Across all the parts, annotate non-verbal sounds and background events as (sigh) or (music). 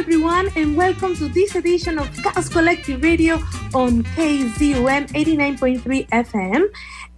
everyone, and welcome to this edition of Cause Collective Radio on KZUM 89.3 FM,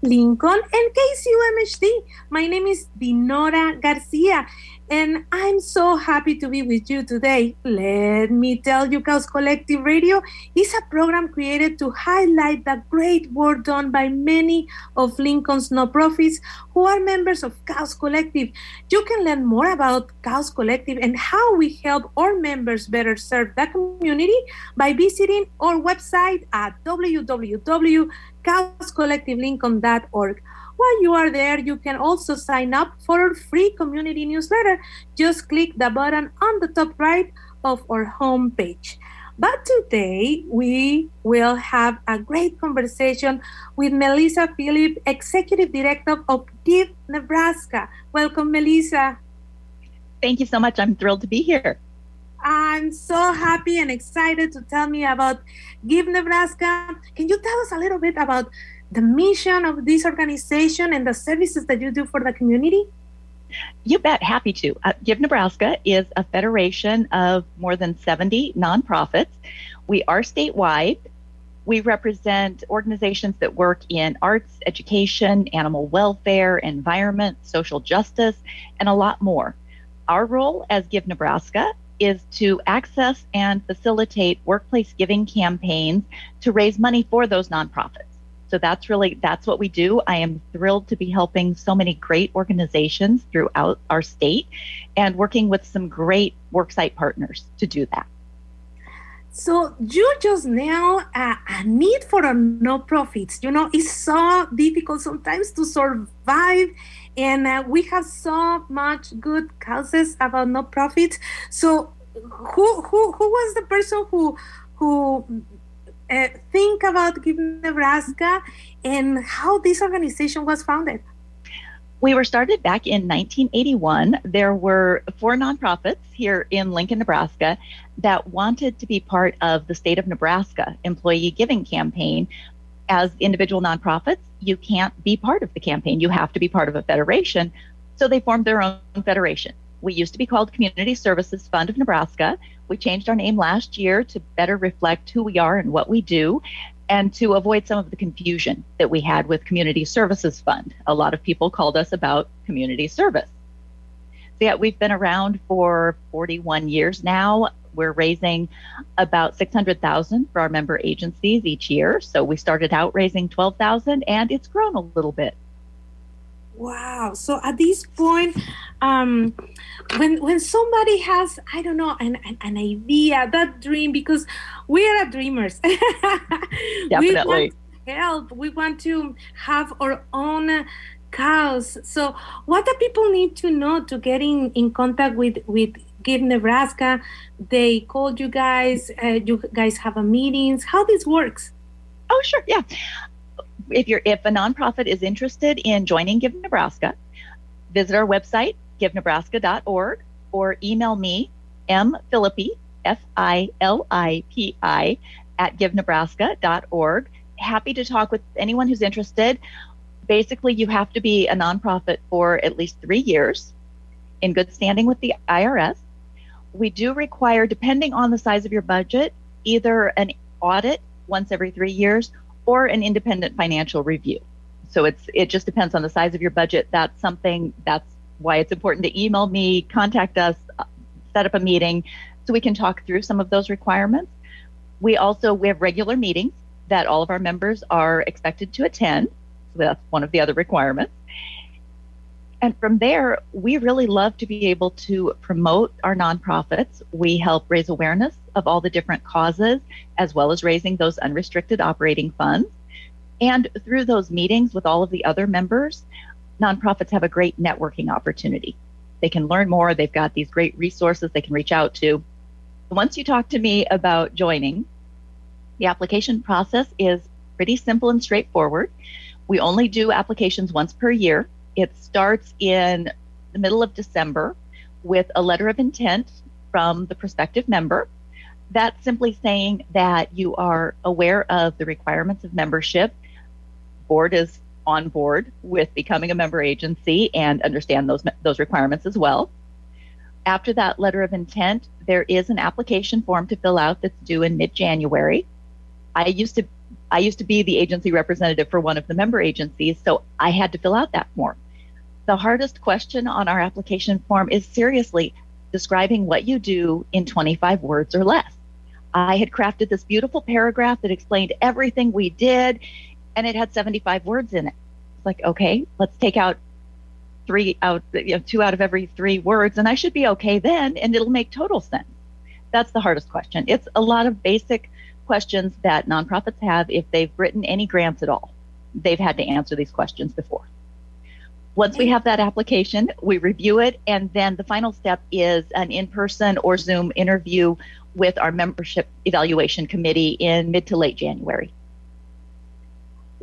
Lincoln, and KZUMHD. My name is Dinora Garcia, and I'm so happy to be with you today. Let me tell you, Cause Collective Radio is a program created to highlight the great work done by many of Lincoln's nonprofits who are members of Cause Collective. You can learn more about Cause Collective and how we help our members better serve the community by visiting our website at www.causecollectivelincoln.org. While you are there, you can also sign up for our free community newsletter. Just click the button on the top right of our homepage. But today we will have a great conversation with Melissa Phillip, Executive Director of Give Nebraska. Welcome, Melissa. Thank you so much. I'm thrilled to be here. I'm so happy and excited to tell me about Give Nebraska. Can you tell us a little bit about the mission of this organization and the services that you do for the community? You bet, happy to. Uh, Give Nebraska is a federation of more than 70 nonprofits. We are statewide. We represent organizations that work in arts, education, animal welfare, environment, social justice, and a lot more. Our role as Give Nebraska is to access and facilitate workplace giving campaigns to raise money for those nonprofits. So that's really that's what we do. I am thrilled to be helping so many great organizations throughout our state and working with some great worksite partners to do that. So you just nail a, a, need for a no profits. You know, it's so difficult sometimes to survive, and uh, we have so much good causes about no profits. So, who who who was the person who who uh, think about Give Nebraska and how this organization was founded? We were started back in 1981. There were four nonprofits here in Lincoln, Nebraska that wanted to be part of the state of Nebraska employee giving campaign. As individual nonprofits, you can't be part of the campaign. You have to be part of a federation. So they formed their own federation. We used to be called Community Services Fund of Nebraska. We changed our name last year to better reflect who we are and what we do and to avoid some of the confusion that we had with Community Services Fund. A lot of people called us about community service. So, yeah, we've been around for 41 years now. We're raising about 600,000 for our member agencies each year. So we started out raising 12,000 and it's grown a little bit. Wow. So at this point, um, when when somebody has, I don't know, an, an, an idea, that dream, because we are dreamers. (laughs) Definitely. we want help. We want to have our own cause. So what do people need to know to get in, in contact with, with Give Nebraska? They called you guys, uh, you guys have a meetings. How this works? Oh, sure. Yeah if you're if a nonprofit is interested in joining Give Nebraska, visit our website givenebraska.org or email me m filipi f i l i p i at givenebraska.org. Happy to talk with anyone who's interested. Basically, you have to be a nonprofit for at least three years in good standing with the IRS. We do require, depending on the size of your budget, either an audit once every three years or an independent financial review. So it's it just depends on the size of your budget. That's something that's why it's important to email me, contact us, set up a meeting so we can talk through some of those requirements. We also we have regular meetings that all of our members are expected to attend. So that's one of the other requirements. And from there, we really love to be able to promote our nonprofits. We help raise awareness of all the different causes, as well as raising those unrestricted operating funds. And through those meetings with all of the other members, nonprofits have a great networking opportunity. They can learn more, they've got these great resources they can reach out to. Once you talk to me about joining, the application process is pretty simple and straightforward. We only do applications once per year it starts in the middle of December with a letter of intent from the prospective member. That's simply saying that you are aware of the requirements of membership. Board is on board with becoming a member agency and understand those those requirements as well. After that letter of intent, there is an application form to fill out that's due in mid-January. I used to I used to be the agency representative for one of the member agencies, so I had to fill out that form. The hardest question on our application form is seriously describing what you do in 25 words or less. I had crafted this beautiful paragraph that explained everything we did, and it had 75 words in it. It's like, okay, let's take out three out, you know, two out of every three words, and I should be okay then, and it'll make total sense. That's the hardest question. It's a lot of basic questions that nonprofits have if they've written any grants at all. They've had to answer these questions before. Once we have that application, we review it, and then the final step is an in person or Zoom interview with our membership evaluation committee in mid to late January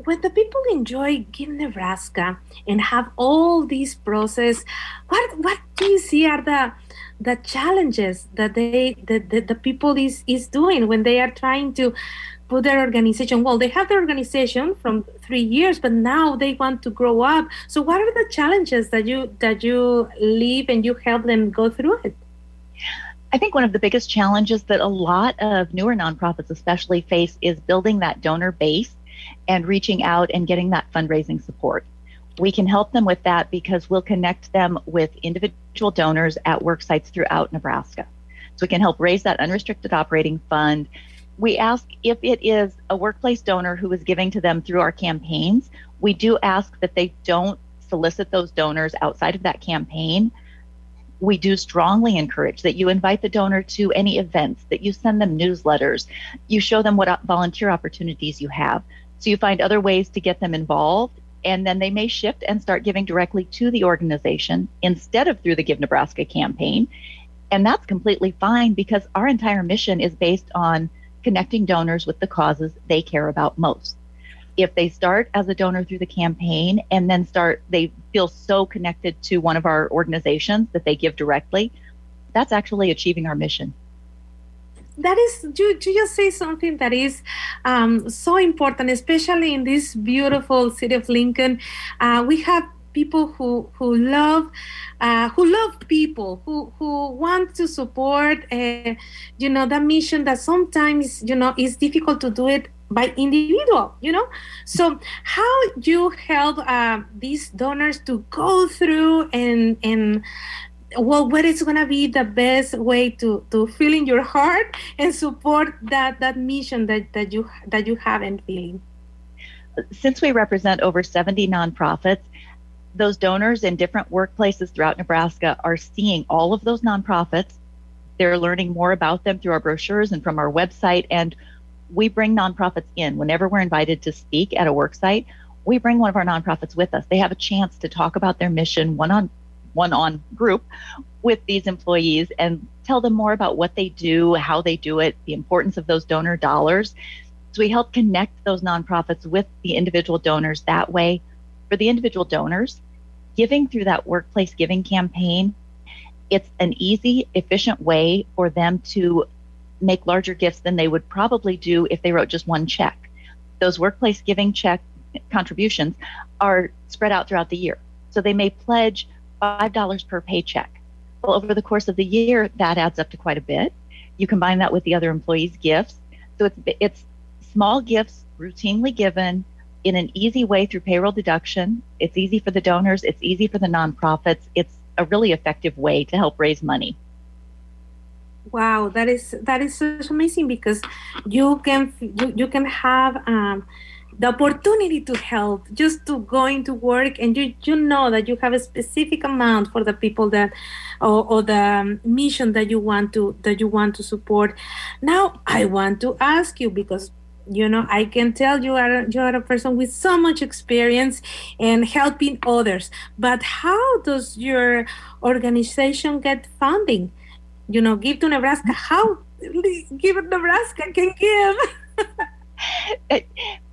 when the people enjoy Give Nebraska and have all these process, what what do you see are the the challenges that they that the, the people is is doing when they are trying to put their organization well they have their organization from three years but now they want to grow up so what are the challenges that you that you leave and you help them go through it I think one of the biggest challenges that a lot of newer nonprofits especially face is building that donor base and reaching out and getting that fundraising support. We can help them with that because we'll connect them with individual donors at work sites throughout Nebraska. So we can help raise that unrestricted operating fund. We ask if it is a workplace donor who is giving to them through our campaigns, we do ask that they don't solicit those donors outside of that campaign. We do strongly encourage that you invite the donor to any events, that you send them newsletters, you show them what volunteer opportunities you have. So you find other ways to get them involved, and then they may shift and start giving directly to the organization instead of through the Give Nebraska campaign. And that's completely fine because our entire mission is based on connecting donors with the causes they care about most. If they start as a donor through the campaign and then start, they feel so connected to one of our organizations that they give directly, that's actually achieving our mission that is you, you just say something that is um, so important especially in this beautiful city of lincoln. Uh, we have people who who love uh, who love people who who want to support uh, you know that mission that sometimes you know is difficult to do it by individual you know? So how you help uh, these donors to go through and and well what is going to be the best way to to feel in your heart and support that that mission that that you that you have and feeling since we represent over 70 nonprofits those donors in different workplaces throughout nebraska are seeing all of those nonprofits. They're learning more about them through our brochures and from our website and we bring nonprofits in. Whenever we're invited to speak at a work site we bring one of our nonprofits with us. They have a chance to talk about their mission one on one on group with these employees and tell them more about what they do, how they do it, the importance of those donor dollars. So we help connect those nonprofits with the individual donors that way. For the individual donors, giving through that workplace giving campaign, it's an easy, efficient way for them to make larger gifts than they would probably do if they wrote just one check. Those workplace giving check contributions are spread out throughout the year. So they may pledge $5 per paycheck. Well, over the course of the year, that adds up to quite a bit. You combine that with the other employees' gifts. So it's, it's small gifts routinely given in an easy way through payroll deduction. It's easy for the donors, it's easy for the nonprofits. It's a really effective way to help raise money. Wow, that is that is such amazing because you can you, you can have um, the opportunity to help just to going to work and you you know that you have a specific amount for the people that or, or the mission that you want to that you want to support. Now i want to ask you because you know i can tell you are you are a person with so much experience in helping others but how does your organization get funding? You know give to nebraska. How? Give nebraska can give (laughs) uh,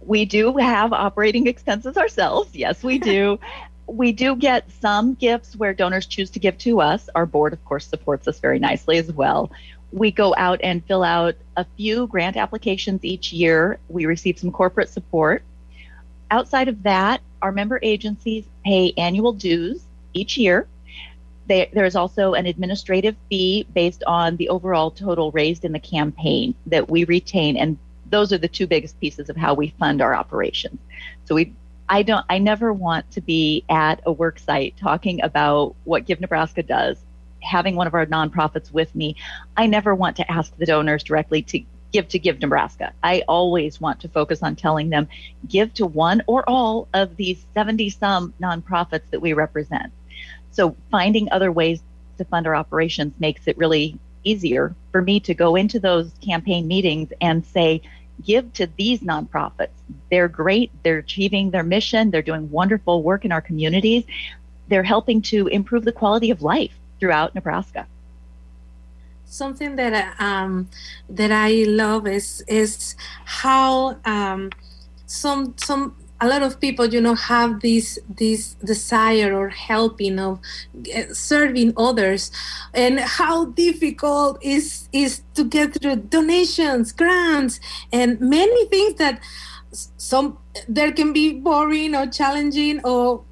we do have operating expenses ourselves. Yes, we do. (laughs) we do get some gifts where donors choose to give to us. Our board, of course, supports us very nicely as well. We go out and fill out a few grant applications each year. We receive some corporate support. Outside of that, our member agencies pay annual dues each year. They, there is also an administrative fee based on the overall total raised in the campaign that we retain, and those are the two biggest pieces of how we fund our operations. So we I don't I never want to be at a work site talking about what Give Nebraska does, having one of our nonprofits with me. I never want to ask the donors directly to give to Give Nebraska. I always want to focus on telling them give to one or all of these 70 some nonprofits that we represent. So finding other ways to fund our operations makes it really easier for me to go into those campaign meetings and say, give to these nonprofits. They're great. They're achieving their mission. They're doing wonderful work in our communities. They're helping to improve the quality of life throughout Nebraska. Something that um, that I love is is how um, some some a lot of people you know have this this desire or helping of eh, serving others. And how difficult is is to get through donations grants and many things that some there can be boring or challenging or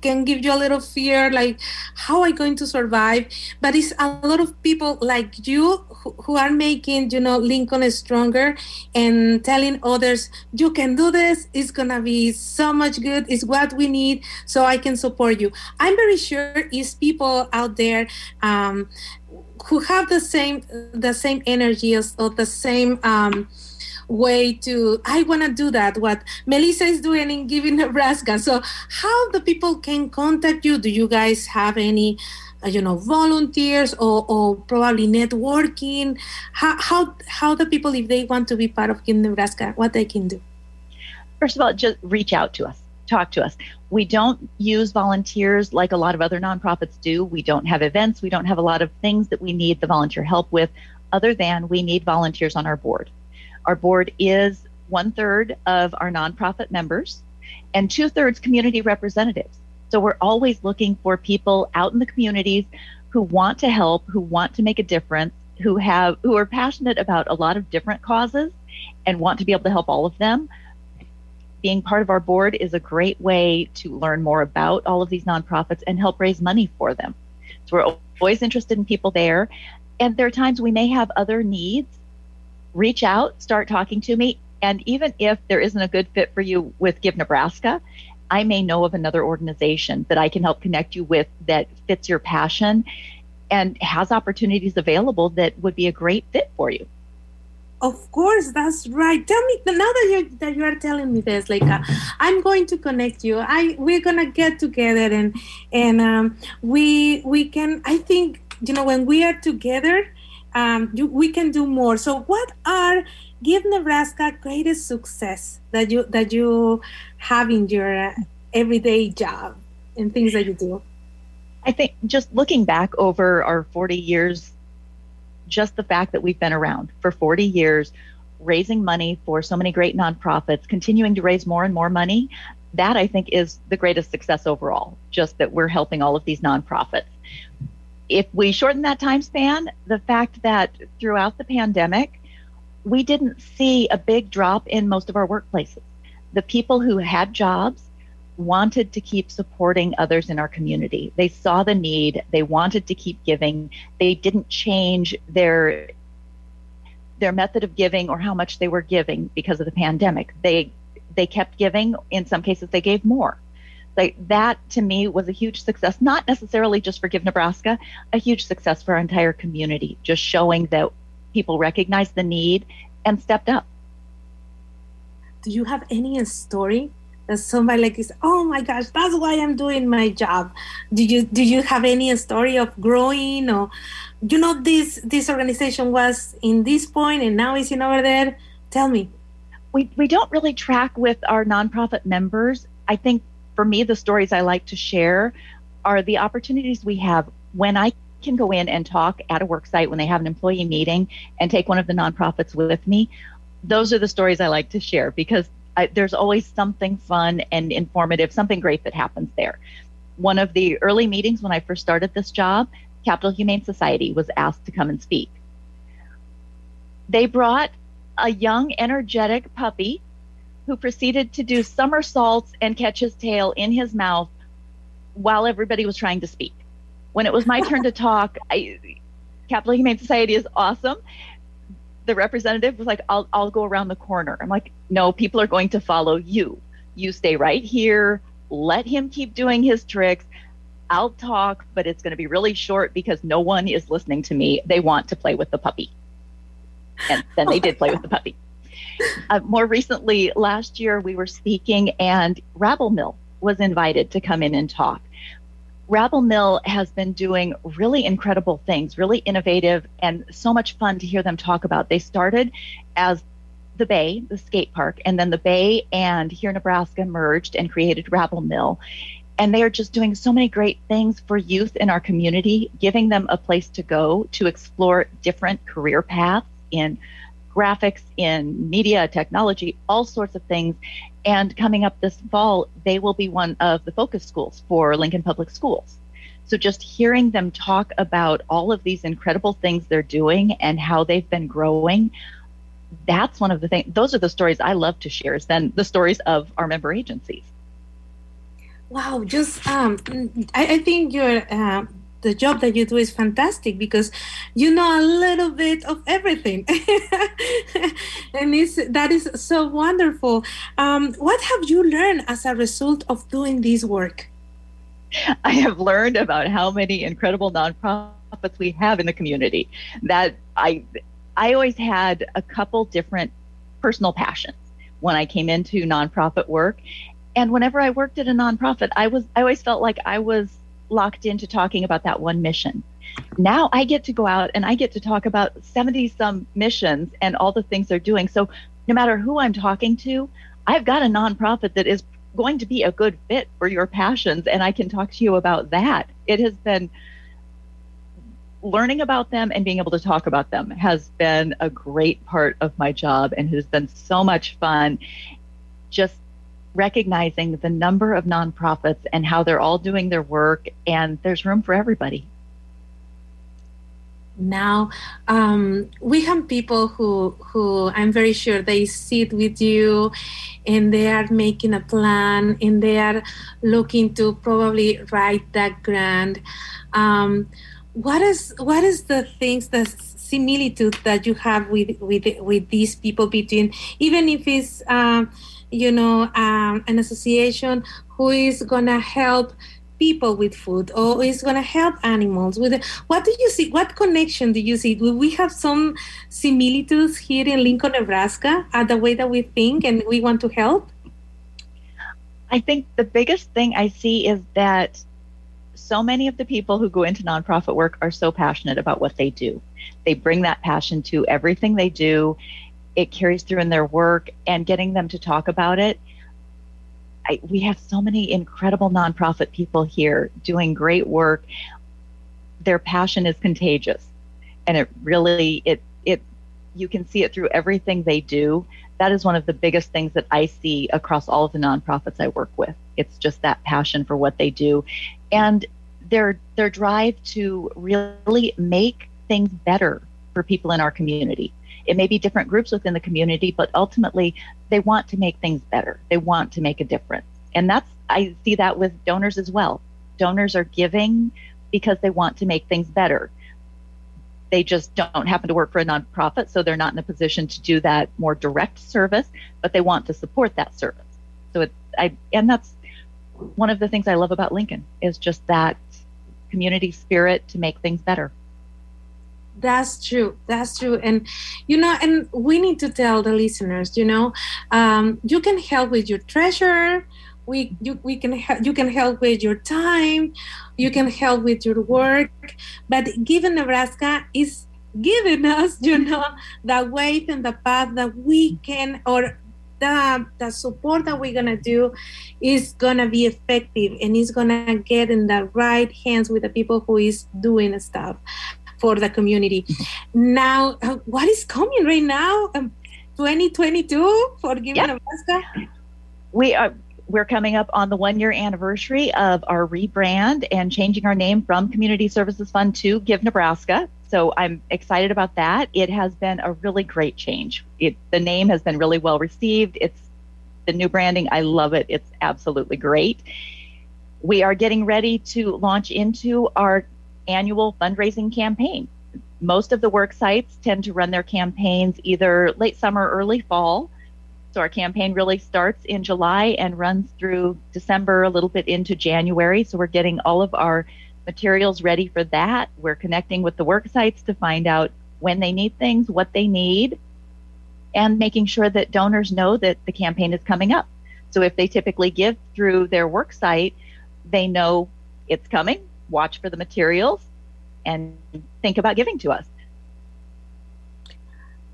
can give you a little fear like how am i going to survive? But it's a lot of people like you who, who are making you know lincoln stronger and telling others you can do this. It's gonna be so much good. It's what we need so i can support you. I'm very sure it's people out there um, who have the same the same energy as, or the same um, way to i want to do that what melissa is doing in giving nebraska. So how the people can contact you? Do you guys have any uh, you know volunteers or, or probably networking? How, how how the people if they want to be part of give nebraska what they can do? First of all just reach out to us talk to us. We don't use volunteers like a lot of other nonprofits do. We don't have events. We don't have a lot of things that we need the volunteer help with other than we need volunteers on our board our board is one third of our nonprofit members and two thirds community representatives. So we're always looking for people out in the communities who want to help, who want to make a difference, who have who are passionate about a lot of different causes and want to be able to help all of them. Being part of our board is a great way to learn more about all of these nonprofits and help raise money for them. So we're always interested in people there. And there are times we may have other needs reach out, start talking to me. And even if there isn't a good fit for you with Give Nebraska, I may know of another organization that I can help connect you with that fits your passion and has opportunities available that would be a great fit for you. Of course, that's right. Tell me now that you that you are telling me this, like uh, I'm going to connect you. I we're gonna get together and and um, we we can. I think you know when we are together, um, you, we can do more. So, what are Give Nebraska greatest success that you that you have in your everyday job and things that you do? I think just looking back over our 40 years, just the fact that we've been around for 40 years, raising money for so many great nonprofits, continuing to raise more and more money, that I think is the greatest success overall. Just that we're helping all of these nonprofits if we shorten that time span, the fact that throughout the pandemic, we didn't see a big drop in most of our workplaces. The people who had jobs wanted to keep supporting others in our community. They saw the need, they wanted to keep giving. They didn't change their their method of giving or how much they were giving because of the pandemic. They they kept giving, in some cases they gave more like that to me was a huge success. Not necessarily just for give nebraska a huge success for our entire community just showing that people recognized the need and stepped up. Do you have any story that somebody like is oh my gosh that's why i'm doing my job. Do you do you have any story of growing or you know this this organization was in this point and now it's in over there? Tell me. We, we don't really track with our nonprofit members. I think for me, the stories I like to share are the opportunities we have when I can go in and talk at a work site when they have an employee meeting and take one of the nonprofits with me. Those are the stories I like to share because I, there's always something fun and informative, something great that happens there. One of the early meetings when I first started this job, Capital Humane Society was asked to come and speak. They brought a young, energetic puppy who proceeded to do somersaults and catch his tail in his mouth while everybody was trying to speak. When it was my turn to (laughs) talk, I, Capital Humane Society is awesome. The representative was like, I'll, I'll go around the corner. I'm like, no, people are going to follow you. You stay right here. Let him keep doing his tricks. I'll talk, but it's going to be really short because no one is listening to me. They want to play with the puppy. And then they did play with the puppy. Uh, more recently, last year, we were speaking, and Rabble Mill was invited to come in and talk. Rabble Mill has been doing really incredible things, really innovative, and so much fun to hear them talk about. They started as the Bay, the skate park, and then the Bay and Hear Nebraska merged and created Rabble Mill. And they are just doing so many great things for youth in our community, giving them a place to go to explore different career paths in graphics, in media, technology, all sorts of things. And coming up this fall, they will be one of the focus schools for Lincoln Public Schools. So just hearing them talk about all of these incredible things they're doing and how they've been growing, that's one of the things, those are the stories I love to share, is then the stories of our member agencies. Wow, just um, I, I think you're uh, the job that you do is fantastic because you know a little bit of everything. (laughs) And it's, that is so wonderful. Um, what have you learned as a result of doing this work? I have learned about how many incredible nonprofits we have in the community that i i always had a couple different personal passions when i came into nonprofit work. And whenever i worked at a nonprofit i was i always felt like i was locked into talking about that one mission. Now I get to go out and I get to talk about 70 some missions and all the things they're doing. So no matter who I'm talking to, I've got a nonprofit that is going to be a good fit for your passions and I can talk to you about that. It has been learning about them and being able to talk about them has been a great part of my job and has been so much fun. Just recognizing the number of nonprofits and how they're all doing their work, and there's room for everybody. Now, um, we have people who who I'm very sure they sit with you, and they are making a plan, and they are looking to probably write that grant. Um, what is what is the things the similitude that you have with with with these people between even if it's um, you know, um, an association who is to help people with food or is going to help animals with it. what do you see what connection do you see? Do we have some similitudes here in lincoln nebraska at the way that we think and we want to help. I think the biggest thing i see is that so many of the people who go into nonprofit work are so passionate about what they do. They bring that passion to everything they do it carries through in their work and getting them to talk about it. I, we have so many incredible nonprofit people here doing great work. Their passion is contagious, and it really it it you can see it through everything they do. That is one of the biggest things that I see across all of the nonprofits I work with. It's just that passion for what they do, and their their drive to really make things better for people in our community. It may be different groups within the community, but ultimately they want to make things better. They want to make a difference. And that's, I see that with donors as well. Donors are giving because they want to make things better. They just don't happen to work for a nonprofit, so they're not in a position to do that more direct service, but they want to support that service. So it's, I, and that's one of the things I love about Lincoln is just that community spirit to make things better. That's true. That's true. And, you know, and we need to tell the listeners, you know, um, you can help with your treasure. We, you, we can you can help with your time, you can help with your work, but given Nebraska is giving us, (laughs) you know, the way and the path that we can or the, the support that we're gonna do is gonna be effective and it's gonna get in the right hands with the people who is doing stuff for the community. Now, uh, what is coming right now? Um, 2022 for Give. Nebraska? We are we're coming up on the one year anniversary of our rebrand and changing our name from Community Services Fund to Give Nebraska. So I'm excited about that. It has been a really great change. It, the name has been really well received. It's the new branding. I love it. It's absolutely great. We are getting ready to launch into our annual fundraising campaign. Most of the work sites tend to run their campaigns either late summer, early fall. So our campaign really starts in July and runs through December, a little bit into January. So we're getting all of our materials ready for that. We're connecting with the work sites to find out when they need things, what they need, and making sure that donors know that the campaign is coming up. So if they typically give through their work site, they know it's coming, watch for the materials, and think about giving to us.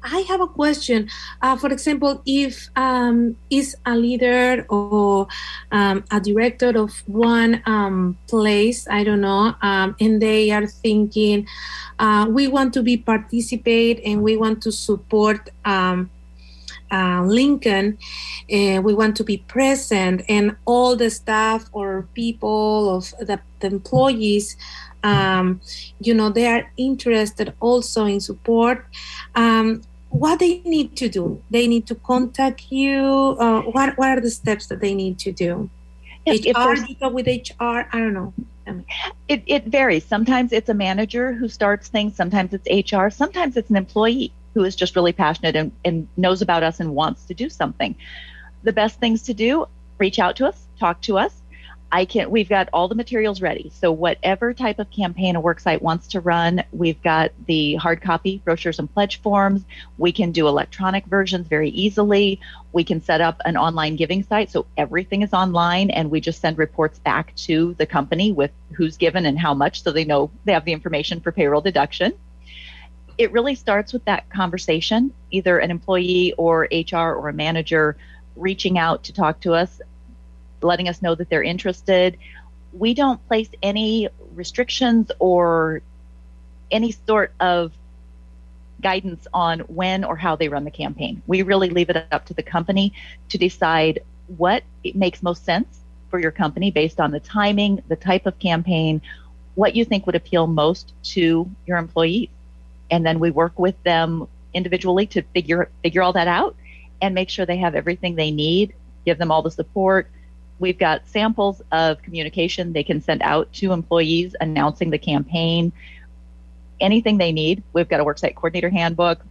I have a question. Uh, for example, if um, is a leader or um, a director of one um, place, I don't know, um, and they are thinking, uh, we want to be participate and we want to support um, uh, Lincoln, uh, we want to be present, and all the staff or people of the, the employees um, you know they are interested also in support. Um, what they need to do? They need to contact you uh, what, what are the steps that they need to do? If, hr if you with hr i don't know. It, it varies. Sometimes it's a manager who starts things sometimes it's hr sometimes it's an employee who is just really passionate and, and knows about us and wants to do something the best things to do reach out to us talk to us I can we've got all the materials ready. So whatever type of campaign a worksite wants to run, we've got the hard copy brochures and pledge forms. We can do electronic versions very easily. We can set up an online giving site so everything is online and we just send reports back to the company with who's given and how much so they know they have the information for payroll deduction. It really starts with that conversation, either an employee or HR or a manager reaching out to talk to us letting us know that they're interested. We don't place any restrictions or any sort of guidance on when or how they run the campaign. We really leave it up to the company to decide what makes most sense for your company based on the timing, the type of campaign, what you think would appeal most to your employees. And then we work with them individually to figure figure all that out and make sure they have everything they need, give them all the support, We've got samples of communication they can send out to employees announcing the campaign, anything they need. We've got a worksite coordinator handbook.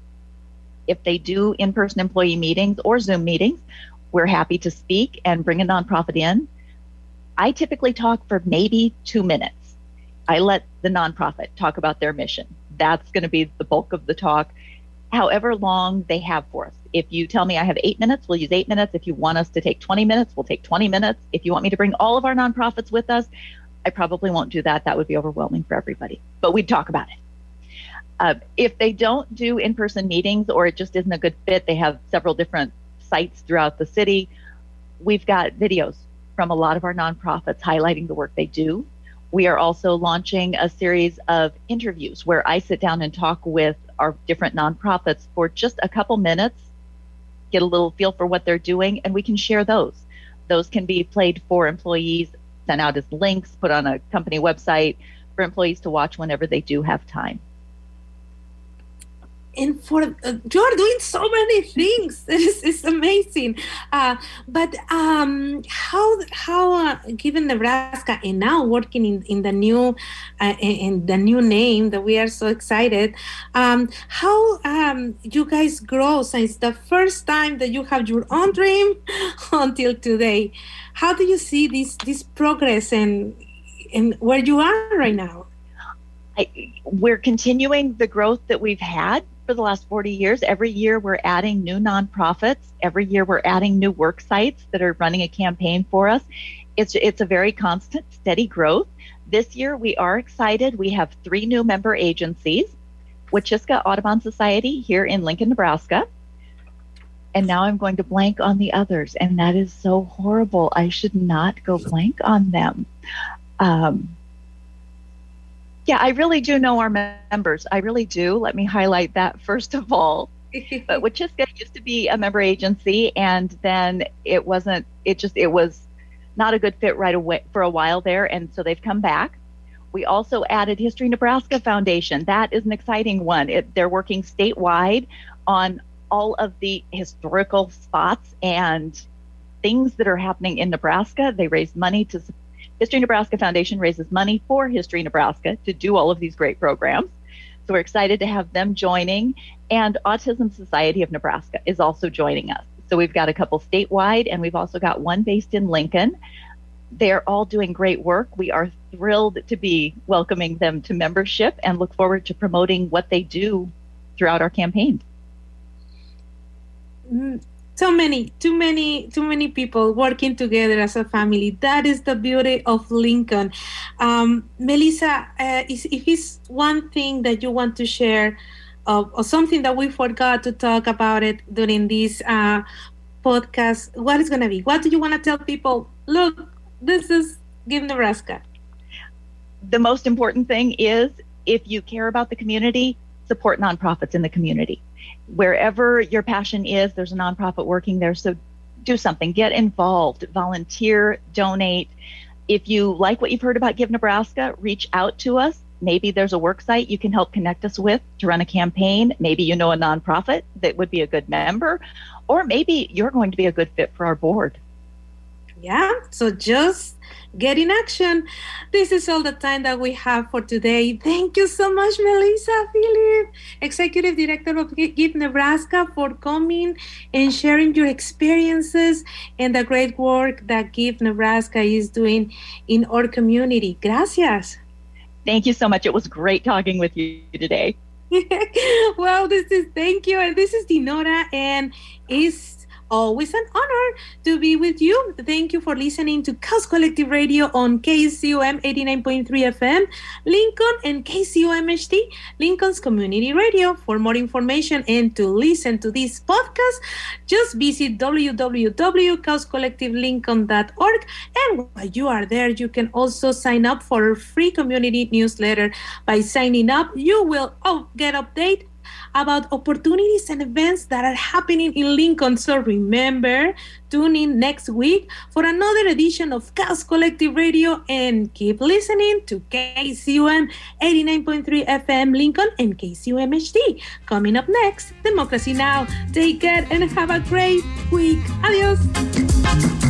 If they do in person employee meetings or Zoom meetings, we're happy to speak and bring a nonprofit in. I typically talk for maybe two minutes. I let the nonprofit talk about their mission. That's going to be the bulk of the talk, however long they have for us. If you tell me I have eight minutes, we'll use eight minutes. If you want us to take 20 minutes, we'll take 20 minutes. If you want me to bring all of our nonprofits with us, I probably won't do that. That would be overwhelming for everybody, but we'd talk about it. Uh, if they don't do in person meetings or it just isn't a good fit, they have several different sites throughout the city. We've got videos from a lot of our nonprofits highlighting the work they do. We are also launching a series of interviews where I sit down and talk with our different nonprofits for just a couple minutes get a little feel for what they're doing, and we can share those. Those can be played for employees, sent out as links, put on a company website for employees to watch whenever they do have time and for uh, you are doing so many things. (laughs) It's, it's amazing. Uh, but um, how how uh, given nebraska and now working in, in the new uh, in the new name that we are so excited um, how um, you guys grow since the first time that you have your own dream (laughs) until today? How do you see this this progress and and where you are right now? I, we're continuing the growth that we've had for the last 40 years. Every year we're adding new nonprofits. Every year we're adding new work sites that are running a campaign for us. It's it's a very constant, steady growth. This year we are excited. We have three new member agencies. Wachiska Audubon Society here in Lincoln, Nebraska. And now I'm going to blank on the others, and that is so horrible. I should not go blank on them. Um, yeah, I really do know our members. I really do. Let me highlight that (laughs) first of all. but (laughs) Wachiska used to be a member agency, and then it wasn't. It just it was not a good fit right away for a while there, and so they've come back. We also added History Nebraska Foundation. That is an exciting one. It, they're working statewide on all of the historical spots and things that are happening in Nebraska. They raise money to History Nebraska Foundation raises money for History Nebraska to do all of these great programs. So we're excited to have them joining. And Autism Society of Nebraska is also joining us. So we've got a couple statewide, and we've also got one based in Lincoln. They're all doing great work. We are thrilled to be welcoming them to membership and look forward to promoting what they do throughout our campaign. Mm, So many, too many, too many people working together as a family. That is the beauty of Lincoln. Um, Melissa, uh, is, if it's one thing that you want to share, uh, or something that we forgot to talk about it during this uh, podcast, what is going to be? What do you want to tell people? Look, this is Give Nebraska. The most important thing is if you care about the community, support nonprofits in the community. Wherever your passion is, there's a nonprofit working there. So do something, get involved, volunteer, donate. If you like what you've heard about Give Nebraska, reach out to us. Maybe there's a work site you can help connect us with to run a campaign. Maybe you know a nonprofit that would be a good member, or maybe you're going to be a good fit for our board. Yeah, so just get in action. This is all the time that we have for today. Thank you so much, Melissa Philip, Executive Director of Give Nebraska, for coming and sharing your experiences and the great work that Give Nebraska is doing in our community. Gracias. Thank you so much. It was great talking with you today. (laughs) well, this is thank you. And this is Dinora, and is always an honor to be with you. Thank you for listening to Cause Collective Radio on KZUM 89.3 FM, Lincoln, and KZUM HD, Lincoln's Community Radio. For more information and to listen to this podcast, just visit www.causecollectivelincoln.org. And while you are there, you can also sign up for a free community newsletter. By signing up, you will get update about opportunities and events that are happening in Lincoln. So remember, tune in next week for another edition of Cause Collective Radio and keep listening to KZUM 89.3 FM Lincoln and KZUM HD. Coming up next, Democracy Now! Take care and have a great week. Adios.